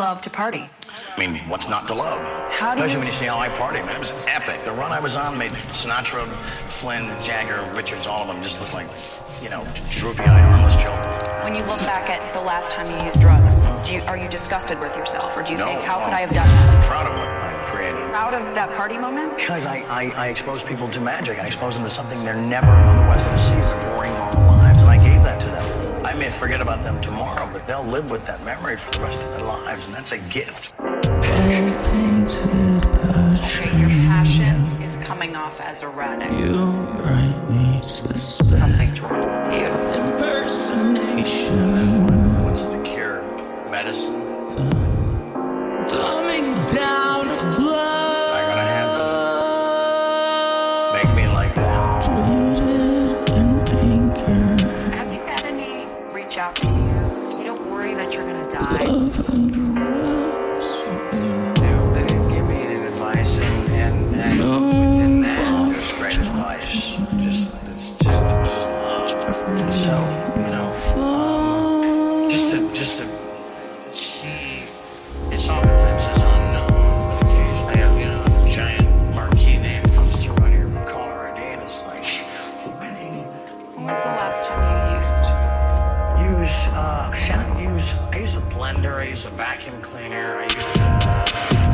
love to party. I mean, what's not to love? How do Especially you- when you see how oh, I party, man. It was epic. The run I was on made Sinatra, Flynn, Jagger, Richards, all of them just look like, you know, droopy-eyed, harmless children. When you look back at the last time you used drugs, do you, are you disgusted with yourself, or do you No, think, how could. I have done that? I'm proud of what I created. Proud of that party moment? Because I, I, I expose people to magic. I expose them to something they're never otherwise going to see. Their boring, normal lives. And I gave that to them. I may forget about them tomorrow, but they'll live with that memory for the rest of their lives. And that's a gift. Okay, your passion is coming off as erratic. Something's wrong with you. Impersonation. What's the cure? Medicine? You know, just to, just to see, it's often lives as unknown, but occasionally, you know, a giant marquee name comes through on your caller ID, and it's like winning. When was the last time you used? Use, uh, I use, I use a blender, I use a vacuum cleaner, I use. If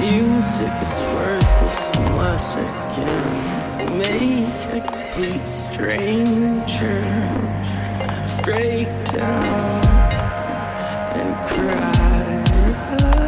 Music is worthless unless it can make a complete stranger break down and cry.